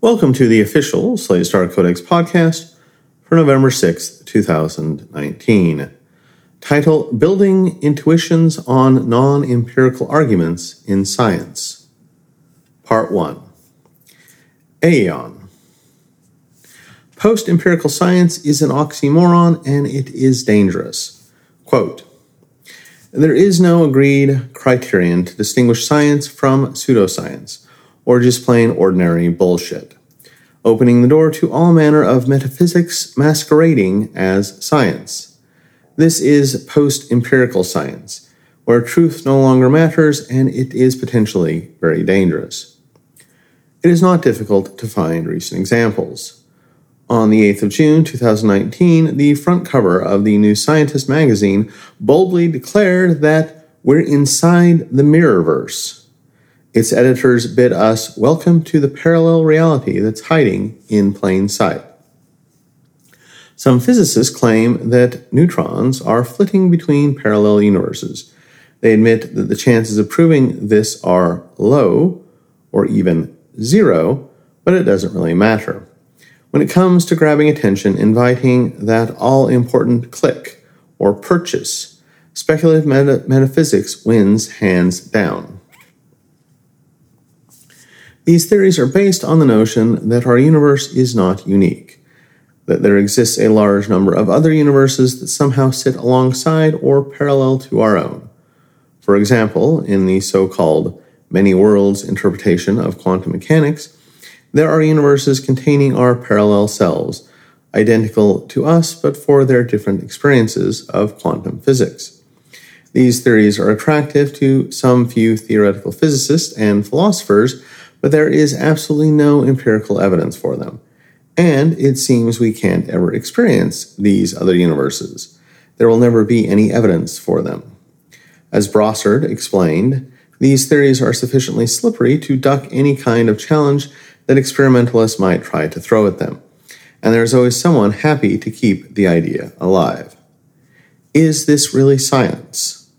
Welcome to the official Slate Star Codex podcast for November 6th, 2019. Title Building Intuitions on Non Empirical Arguments in Science. Part 1 Aeon. Post empirical science is an oxymoron and it is dangerous. Quote There is no agreed criterion to distinguish science from pseudoscience or just plain ordinary bullshit, opening the door to all manner of metaphysics masquerading as science. This is post empirical science, where truth no longer matters and it is potentially very dangerous. It is not difficult to find recent examples. On the 8th of June 2019, the front cover of the New Scientist magazine boldly declared that we're inside the mirrorverse its editors bid us welcome to the parallel reality that's hiding in plain sight. Some physicists claim that neutrons are flitting between parallel universes. They admit that the chances of proving this are low, or even zero, but it doesn't really matter. When it comes to grabbing attention, inviting that all important click or purchase, speculative meta- metaphysics wins hands down. These theories are based on the notion that our universe is not unique, that there exists a large number of other universes that somehow sit alongside or parallel to our own. For example, in the so called many worlds interpretation of quantum mechanics, there are universes containing our parallel selves, identical to us but for their different experiences of quantum physics. These theories are attractive to some few theoretical physicists and philosophers but there is absolutely no empirical evidence for them. And it seems we can't ever experience these other universes. There will never be any evidence for them. As Brossard explained, these theories are sufficiently slippery to duck any kind of challenge that experimentalists might try to throw at them. And there is always someone happy to keep the idea alive. Is this really science?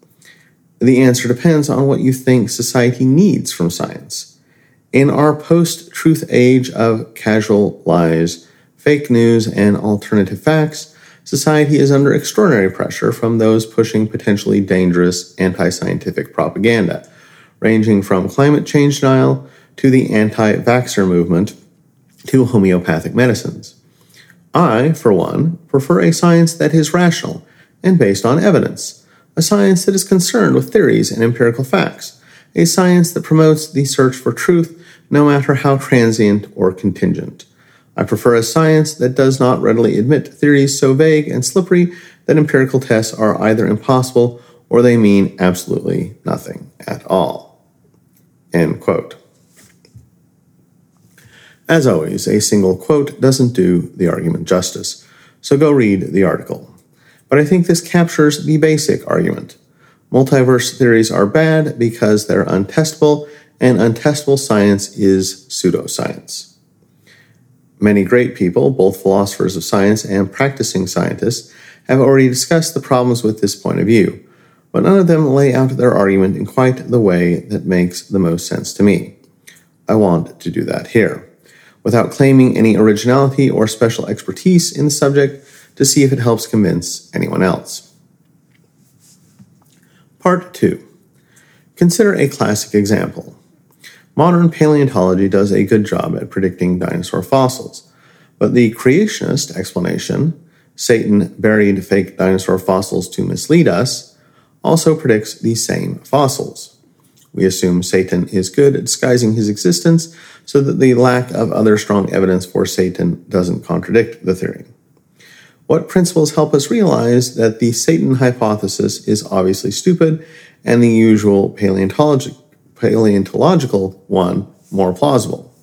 The answer depends on what you think society needs from science. In our post truth age of casual lies, fake news, and alternative facts, society is under extraordinary pressure from those pushing potentially dangerous anti scientific propaganda, ranging from climate change denial to the anti vaxxer movement to homeopathic medicines. I, for one, prefer a science that is rational and based on evidence, a science that is concerned with theories and empirical facts, a science that promotes the search for truth no matter how transient or contingent. I prefer a science that does not readily admit theories so vague and slippery that empirical tests are either impossible or they mean absolutely nothing at all. End quote. As always, a single quote doesn't do the argument justice, so go read the article. But I think this captures the basic argument. Multiverse theories are bad because they're untestable and untestable science is pseudoscience. Many great people, both philosophers of science and practicing scientists, have already discussed the problems with this point of view, but none of them lay out their argument in quite the way that makes the most sense to me. I want to do that here, without claiming any originality or special expertise in the subject to see if it helps convince anyone else. Part 2 Consider a classic example Modern paleontology does a good job at predicting dinosaur fossils, but the creationist explanation, Satan buried fake dinosaur fossils to mislead us, also predicts the same fossils. We assume Satan is good at disguising his existence so that the lack of other strong evidence for Satan doesn't contradict the theory. What principles help us realize that the Satan hypothesis is obviously stupid and the usual paleontology paleontological one more plausible.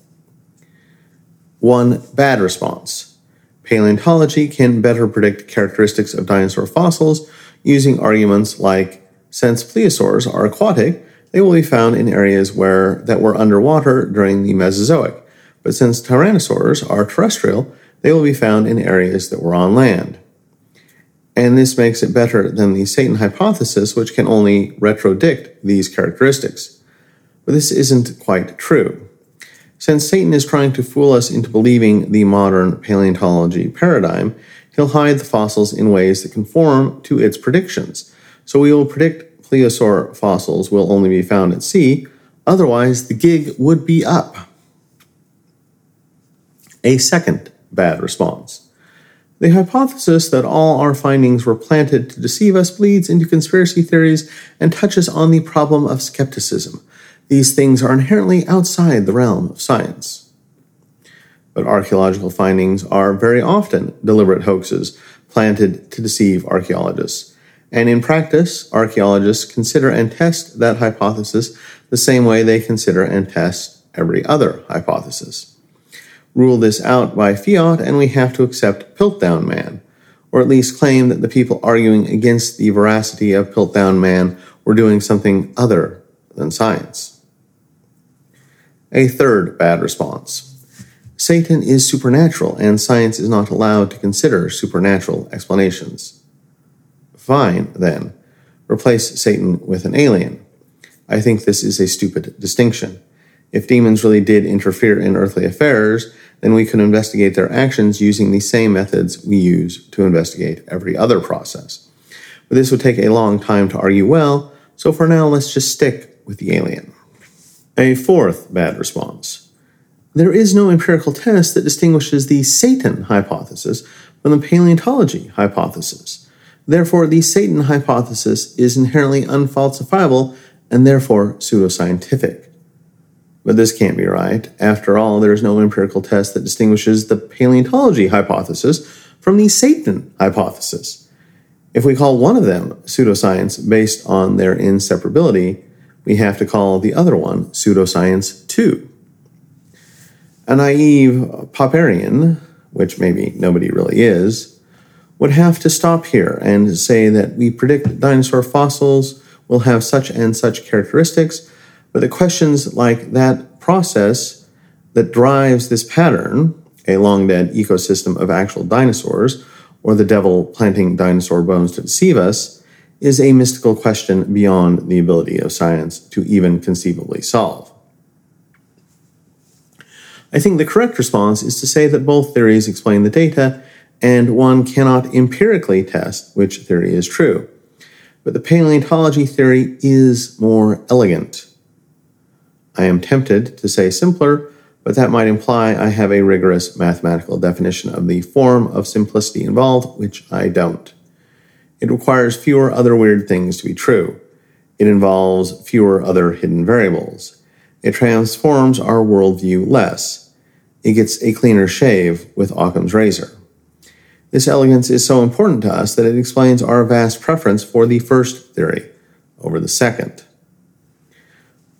One bad response. Paleontology can better predict characteristics of dinosaur fossils using arguments like since plesiosaurs are aquatic, they will be found in areas where that were underwater during the Mesozoic. But since tyrannosaurs are terrestrial, they will be found in areas that were on land. And this makes it better than the Satan hypothesis, which can only retrodict these characteristics but this isn't quite true. Since Satan is trying to fool us into believing the modern paleontology paradigm, he'll hide the fossils in ways that conform to its predictions. So we will predict plesiosaur fossils will only be found at sea, otherwise, the gig would be up. A second bad response. The hypothesis that all our findings were planted to deceive us bleeds into conspiracy theories and touches on the problem of skepticism. These things are inherently outside the realm of science. But archaeological findings are very often deliberate hoaxes planted to deceive archaeologists. And in practice, archaeologists consider and test that hypothesis the same way they consider and test every other hypothesis. Rule this out by fiat, and we have to accept Piltdown Man, or at least claim that the people arguing against the veracity of Piltdown Man were doing something other than science. A third bad response Satan is supernatural, and science is not allowed to consider supernatural explanations. Fine, then. Replace Satan with an alien. I think this is a stupid distinction. If demons really did interfere in earthly affairs, then we could investigate their actions using the same methods we use to investigate every other process. But this would take a long time to argue well, so for now let's just stick with the alien. A fourth bad response. There is no empirical test that distinguishes the Satan hypothesis from the paleontology hypothesis. Therefore, the Satan hypothesis is inherently unfalsifiable and therefore pseudoscientific. But this can't be right. After all, there is no empirical test that distinguishes the paleontology hypothesis from the Satan hypothesis. If we call one of them pseudoscience based on their inseparability, we have to call the other one pseudoscience too. A naive Popperian, which maybe nobody really is, would have to stop here and say that we predict dinosaur fossils will have such and such characteristics, but the questions like that process that drives this pattern, a long dead ecosystem of actual dinosaurs, or the devil planting dinosaur bones to deceive us, is a mystical question beyond the ability of science to even conceivably solve. I think the correct response is to say that both theories explain the data, and one cannot empirically test which theory is true. But the paleontology theory is more elegant. I am tempted to say simpler, but that might imply I have a rigorous mathematical definition of the form of simplicity involved, which I don't. It requires fewer other weird things to be true. It involves fewer other hidden variables. It transforms our worldview less. It gets a cleaner shave with Occam's razor. This elegance is so important to us that it explains our vast preference for the first theory over the second.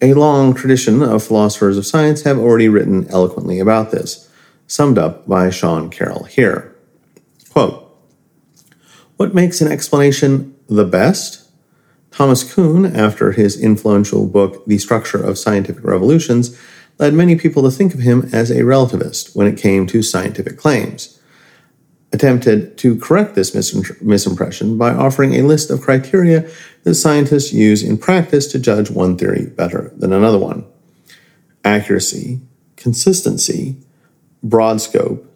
A long tradition of philosophers of science have already written eloquently about this, summed up by Sean Carroll here. Quote, what makes an explanation the best? Thomas Kuhn, after his influential book, The Structure of Scientific Revolutions, led many people to think of him as a relativist when it came to scientific claims. Attempted to correct this misimpression by offering a list of criteria that scientists use in practice to judge one theory better than another one accuracy, consistency, broad scope,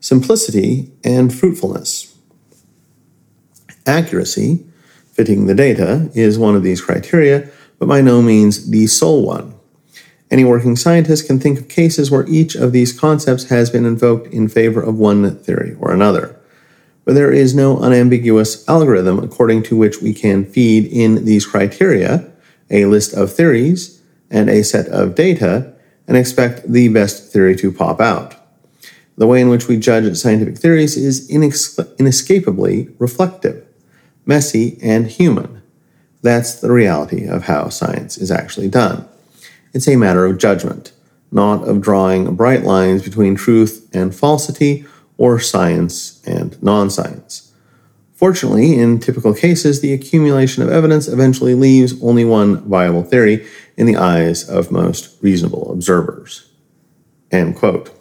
simplicity, and fruitfulness. Accuracy, fitting the data, is one of these criteria, but by no means the sole one. Any working scientist can think of cases where each of these concepts has been invoked in favor of one theory or another. But there is no unambiguous algorithm according to which we can feed in these criteria, a list of theories, and a set of data, and expect the best theory to pop out. The way in which we judge scientific theories is inescapably reflective messy, and human. That's the reality of how science is actually done. It's a matter of judgment, not of drawing bright lines between truth and falsity or science and non science. Fortunately, in typical cases, the accumulation of evidence eventually leaves only one viable theory in the eyes of most reasonable observers. End quote.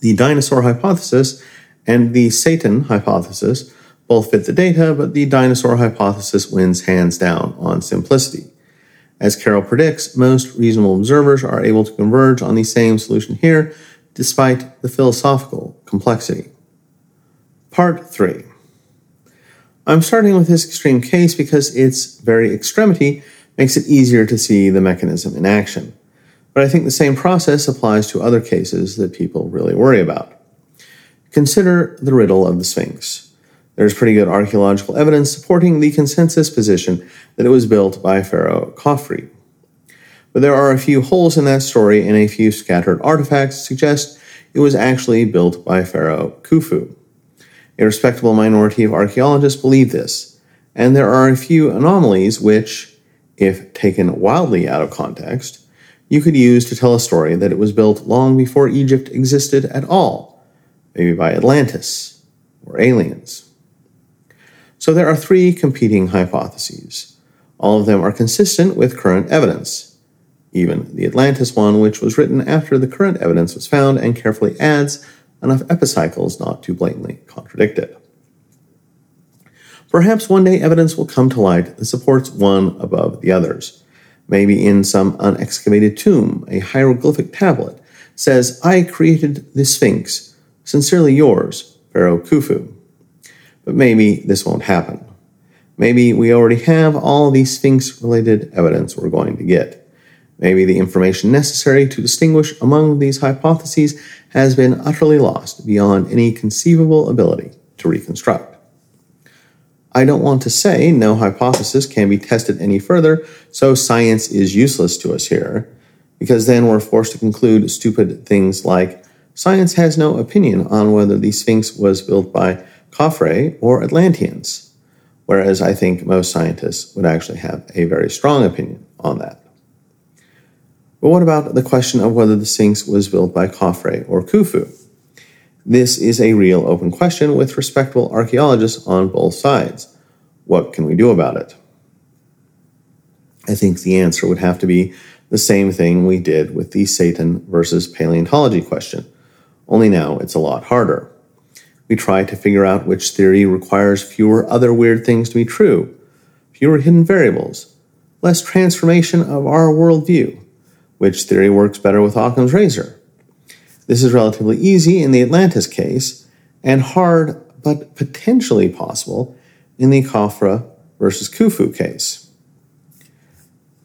The dinosaur hypothesis and the Satan hypothesis both fit the data, but the dinosaur hypothesis wins hands down on simplicity. As Carroll predicts, most reasonable observers are able to converge on the same solution here, despite the philosophical complexity. Part 3 I'm starting with this extreme case because its very extremity makes it easier to see the mechanism in action. But I think the same process applies to other cases that people really worry about. Consider the riddle of the Sphinx. There's pretty good archaeological evidence supporting the consensus position that it was built by Pharaoh Khafre. But there are a few holes in that story, and a few scattered artifacts suggest it was actually built by Pharaoh Khufu. A respectable minority of archaeologists believe this, and there are a few anomalies which, if taken wildly out of context, you could use to tell a story that it was built long before Egypt existed at all, maybe by Atlantis or aliens. So there are three competing hypotheses. All of them are consistent with current evidence. Even the Atlantis one, which was written after the current evidence was found and carefully adds enough epicycles not to blatantly contradict it. Perhaps one day evidence will come to light that supports one above the others maybe in some unexcavated tomb, a hieroglyphic tablet, says, I created the Sphinx. Sincerely yours, Pharaoh Khufu. But maybe this won't happen. Maybe we already have all the Sphinx related evidence we're going to get. Maybe the information necessary to distinguish among these hypotheses has been utterly lost beyond any conceivable ability to reconstruct. I don't want to say no hypothesis can be tested any further, so science is useless to us here, because then we're forced to conclude stupid things like science has no opinion on whether the Sphinx was built by Khafre or Atlanteans, whereas I think most scientists would actually have a very strong opinion on that. But what about the question of whether the Sphinx was built by Khafre or Khufu? This is a real open question with respectable archaeologists on both sides. What can we do about it? I think the answer would have to be the same thing we did with the Satan versus paleontology question, only now it's a lot harder. We try to figure out which theory requires fewer other weird things to be true, fewer hidden variables, less transformation of our worldview, which theory works better with Occam's razor this is relatively easy in the Atlantis case and hard but potentially possible in the Khafre versus Khufu case.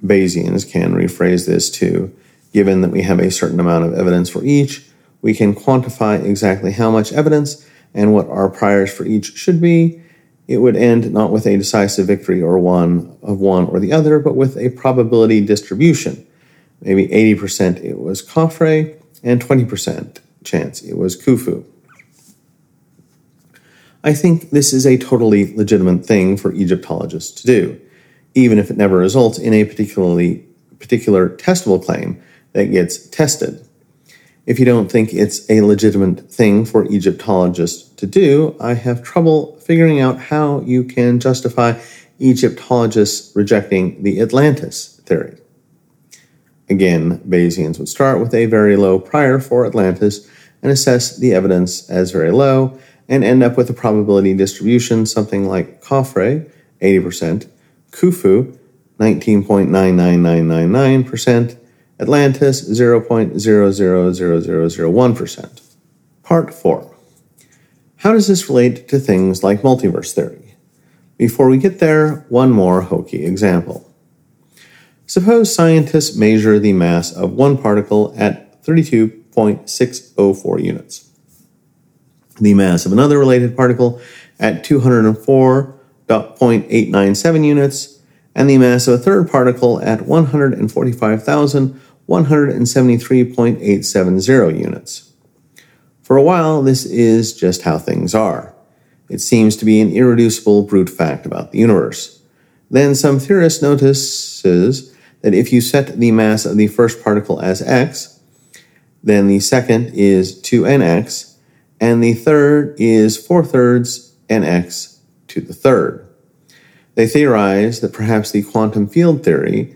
Bayesians can rephrase this too. Given that we have a certain amount of evidence for each, we can quantify exactly how much evidence and what our priors for each should be. It would end not with a decisive victory or one of one or the other, but with a probability distribution. Maybe 80% it was Khafre, and 20% chance it was Khufu. I think this is a totally legitimate thing for Egyptologists to do, even if it never results in a particularly particular testable claim that gets tested. If you don't think it's a legitimate thing for Egyptologists to do, I have trouble figuring out how you can justify Egyptologists rejecting the Atlantis theory. Again, Bayesians would start with a very low prior for Atlantis and assess the evidence as very low and end up with a probability distribution something like Khafre, 80%, Khufu, 19.99999%, Atlantis, 0.000001%. Part 4. How does this relate to things like multiverse theory? Before we get there, one more hokey example. Suppose scientists measure the mass of one particle at 32.604 units, the mass of another related particle at 204.897 units, and the mass of a third particle at 145,173.870 units. For a while, this is just how things are. It seems to be an irreducible brute fact about the universe. Then some theorist notices that if you set the mass of the first particle as x, then the second is 2nx, and the third is 4 thirds nx to the third. They theorize that perhaps the quantum field theory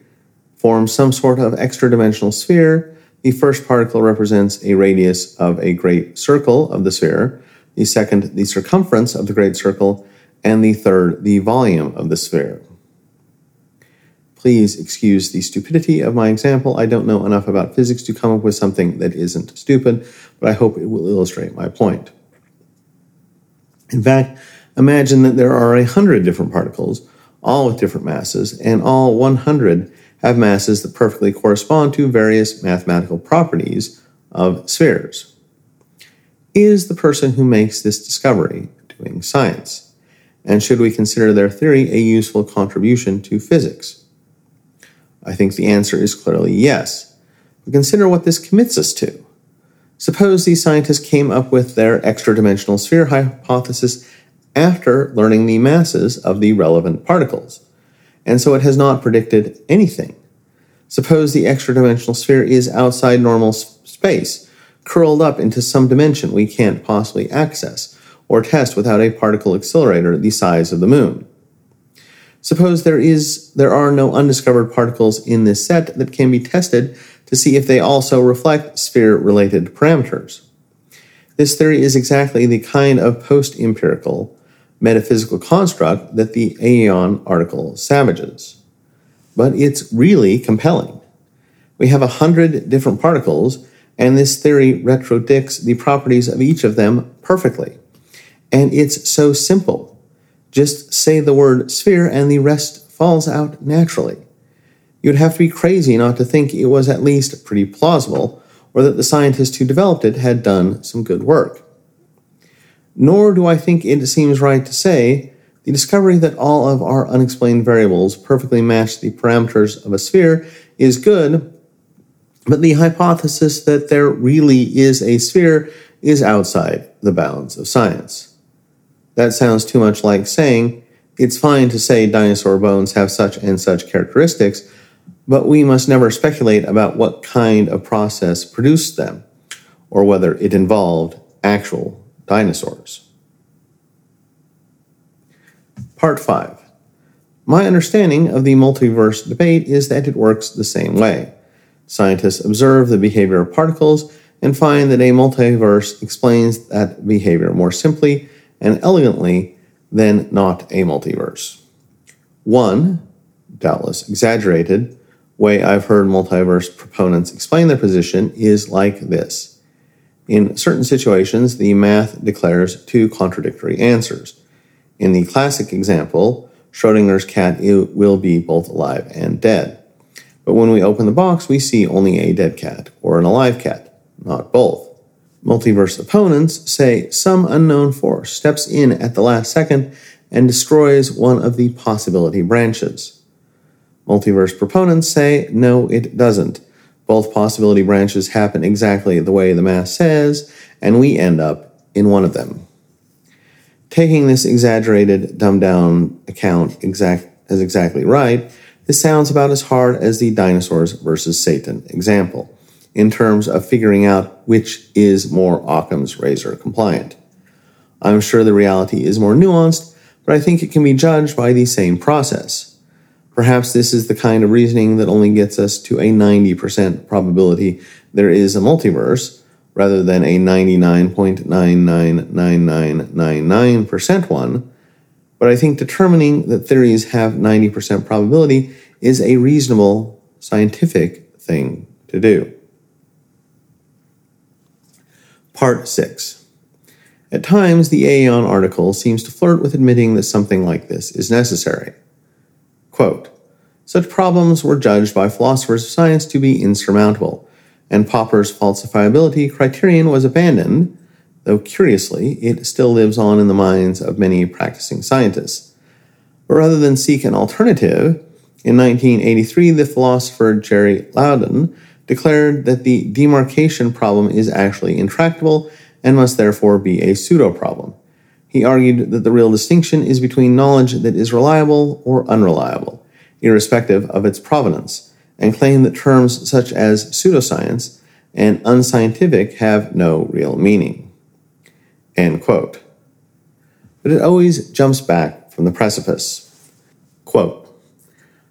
forms some sort of extra dimensional sphere. The first particle represents a radius of a great circle of the sphere, the second, the circumference of the great circle, and the third, the volume of the sphere. Please excuse the stupidity of my example. I don't know enough about physics to come up with something that isn't stupid, but I hope it will illustrate my point. In fact, imagine that there are a hundred different particles, all with different masses, and all 100 have masses that perfectly correspond to various mathematical properties of spheres. Is the person who makes this discovery doing science? And should we consider their theory a useful contribution to physics? I think the answer is clearly yes. But consider what this commits us to. Suppose these scientists came up with their extra dimensional sphere hypothesis after learning the masses of the relevant particles, and so it has not predicted anything. Suppose the extra dimensional sphere is outside normal space, curled up into some dimension we can't possibly access or test without a particle accelerator the size of the moon. Suppose there is there are no undiscovered particles in this set that can be tested to see if they also reflect sphere related parameters. This theory is exactly the kind of post empirical metaphysical construct that the Aeon article savages. But it's really compelling. We have a hundred different particles, and this theory retrodicts the properties of each of them perfectly. And it's so simple. Just say the word sphere and the rest falls out naturally. You'd have to be crazy not to think it was at least pretty plausible, or that the scientist who developed it had done some good work. Nor do I think it seems right to say the discovery that all of our unexplained variables perfectly match the parameters of a sphere is good, but the hypothesis that there really is a sphere is outside the bounds of science. That sounds too much like saying, it's fine to say dinosaur bones have such and such characteristics, but we must never speculate about what kind of process produced them, or whether it involved actual dinosaurs. Part 5. My understanding of the multiverse debate is that it works the same way. Scientists observe the behavior of particles and find that a multiverse explains that behavior more simply and elegantly than not a multiverse. One, doubtless exaggerated, way I've heard multiverse proponents explain their position is like this. In certain situations, the math declares two contradictory answers. In the classic example, Schrodinger's cat will be both alive and dead. But when we open the box, we see only a dead cat or an alive cat, not both. Multiverse opponents say some unknown force steps in at the last second and destroys one of the possibility branches. Multiverse proponents say no, it doesn't. Both possibility branches happen exactly the way the math says, and we end up in one of them. Taking this exaggerated, dumbed down account exact, as exactly right, this sounds about as hard as the dinosaurs versus Satan example in terms of figuring out which is more Occam's razor compliant. I'm sure the reality is more nuanced, but I think it can be judged by the same process. Perhaps this is the kind of reasoning that only gets us to a 90% probability there is a multiverse, rather than a 99.999999% one. But I think determining that theories have 90% probability is a reasonable scientific thing to do. Part 6. At times, the Aeon article seems to flirt with admitting that something like this is necessary. Quote, Such problems were judged by philosophers of science to be insurmountable, and Popper's falsifiability criterion was abandoned, though curiously, it still lives on in the minds of many practicing scientists. But rather than seek an alternative, in 1983, the philosopher Jerry Laudan declared that the demarcation problem is actually intractable and must therefore be a pseudo problem. He argued that the real distinction is between knowledge that is reliable or unreliable, irrespective of its provenance, and claimed that terms such as pseudoscience and unscientific have no real meaning. End quote. But it always jumps back from the precipice. Quote,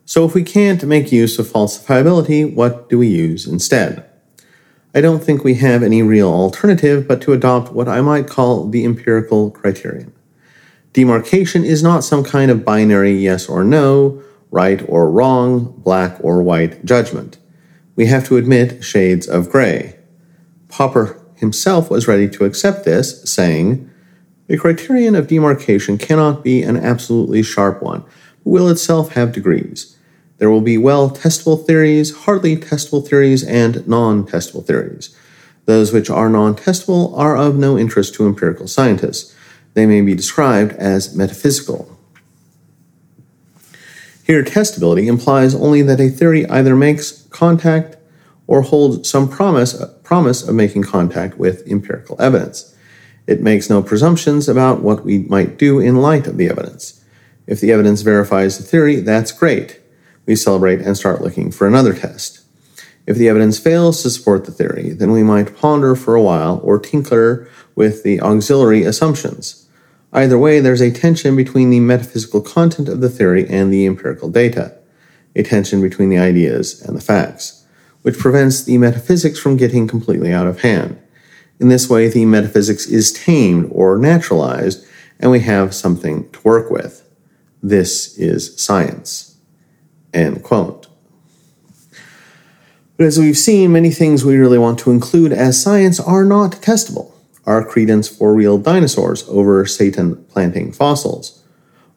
so if we can't make use of falsifiability, what do we use instead? I don't think we have any real alternative but to adopt what I might call the empirical criterion. Demarcation is not some kind of binary yes or no, right or wrong, black or white judgment. We have to admit shades of gray. Popper himself was ready to accept this, saying, The criterion of demarcation cannot be an absolutely sharp one, but will itself have degrees. There will be well testable theories, hardly testable theories, and non testable theories. Those which are non testable are of no interest to empirical scientists. They may be described as metaphysical. Here, testability implies only that a theory either makes contact or holds some promise, promise of making contact with empirical evidence. It makes no presumptions about what we might do in light of the evidence. If the evidence verifies the theory, that's great. We celebrate and start looking for another test. If the evidence fails to support the theory, then we might ponder for a while or tinker with the auxiliary assumptions. Either way, there's a tension between the metaphysical content of the theory and the empirical data, a tension between the ideas and the facts, which prevents the metaphysics from getting completely out of hand. In this way, the metaphysics is tamed or naturalized, and we have something to work with. This is science. End quote. But as we've seen, many things we really want to include as science are not testable our credence for real dinosaurs over Satan planting fossils,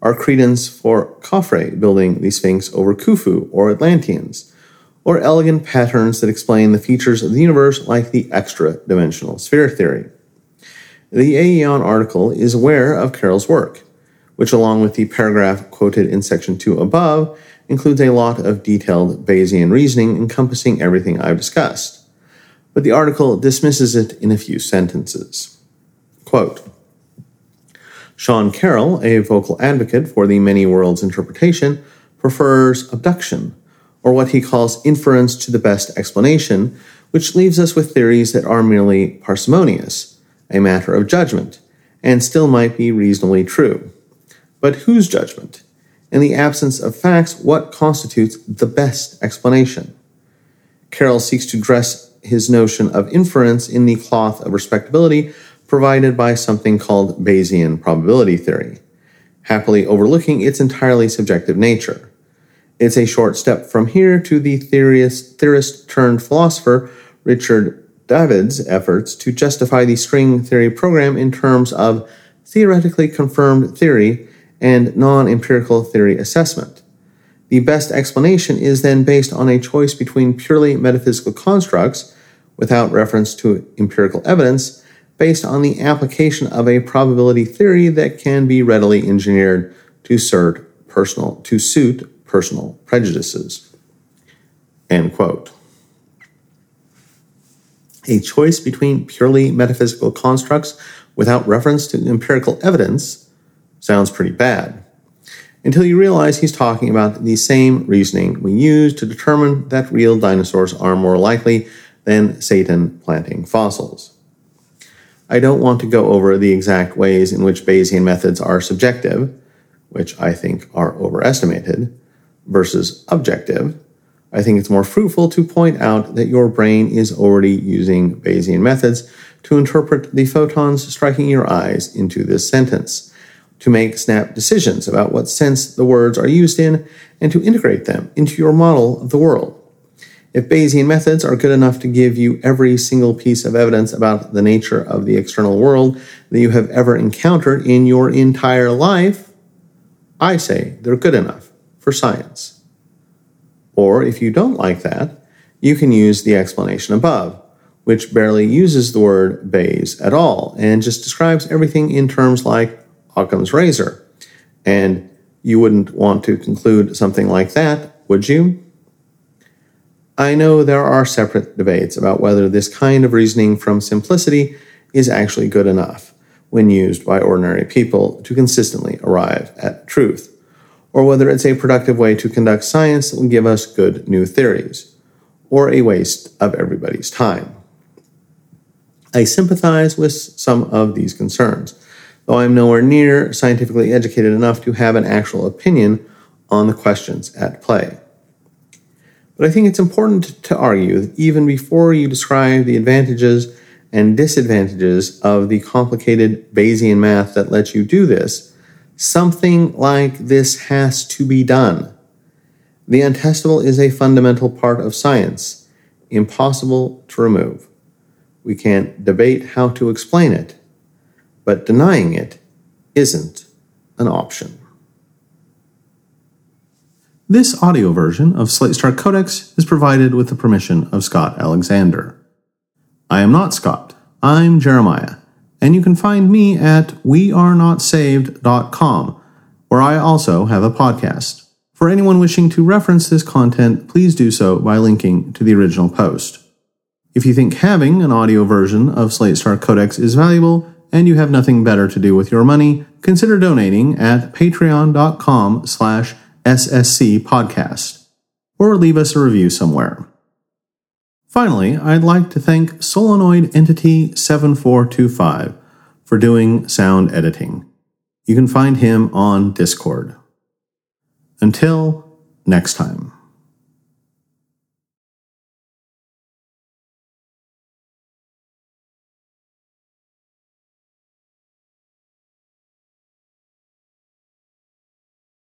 our credence for Khafre building the Sphinx over Khufu or Atlanteans, or elegant patterns that explain the features of the universe like the extra dimensional sphere theory. The Aeon article is aware of Carroll's work, which, along with the paragraph quoted in section 2 above, includes a lot of detailed Bayesian reasoning encompassing everything I've discussed but the article dismisses it in a few sentences. Quote Sean Carroll, a vocal advocate for the many worlds interpretation, prefers abduction, or what he calls inference to the best explanation, which leaves us with theories that are merely parsimonious, a matter of judgment, and still might be reasonably true. But whose judgment? In the absence of facts, what constitutes the best explanation? Carroll seeks to dress his notion of inference in the cloth of respectability provided by something called Bayesian probability theory, happily overlooking its entirely subjective nature. It's a short step from here to the theorist, theorist turned philosopher Richard Dawid's efforts to justify the string theory program in terms of theoretically confirmed theory and non empirical theory assessment. The best explanation is then based on a choice between purely metaphysical constructs, without reference to empirical evidence, based on the application of a probability theory that can be readily engineered to suit personal, to suit personal prejudices. End quote. A choice between purely metaphysical constructs without reference to empirical evidence sounds pretty bad until you realize he's talking about the same reasoning we use to determine that real dinosaurs are more likely than Satan planting fossils. I don't want to go over the exact ways in which Bayesian methods are subjective, which I think are overestimated, versus objective. I think it's more fruitful to point out that your brain is already using Bayesian methods to interpret the photons striking your eyes into this sentence to make snap decisions about what sense the words are used in and to integrate them into your model of the world. If Bayesian methods are good enough to give you every single piece of evidence about the nature of the external world that you have ever encountered in your entire life, I say they're good enough for science. Or if you don't like that, you can use the explanation above, which barely uses the word Bayes at all and just describes everything in terms like Occam's razor. And you wouldn't want to conclude something like that, would you? I know there are separate debates about whether this kind of reasoning from simplicity is actually good enough when used by ordinary people to consistently arrive at truth, or whether it's a productive way to conduct science that will give us good new theories, or a waste of everybody's time. I sympathize with some of these concerns though I am nowhere near scientifically educated enough to have an actual opinion on the questions at play. But I think it's important to argue that even before you describe the advantages and disadvantages of the complicated Bayesian math that lets you do this, something like this has to be done. The untestable is a fundamental part of science, impossible to remove. We can't debate how to explain it, but denying it isn't an option. This audio version of Slate Star Codex is provided with the permission of Scott Alexander. I am not Scott, I'm Jeremiah, and you can find me at wearenotsaved.com, where I also have a podcast. For anyone wishing to reference this content, please do so by linking to the original post. If you think having an audio version of Slate Star Codex is valuable and you have nothing better to do with your money, consider donating at patreon.com slash SSC podcast or leave us a review somewhere. Finally, I'd like to thank Solenoid Entity 7425 for doing sound editing. You can find him on Discord. Until next time.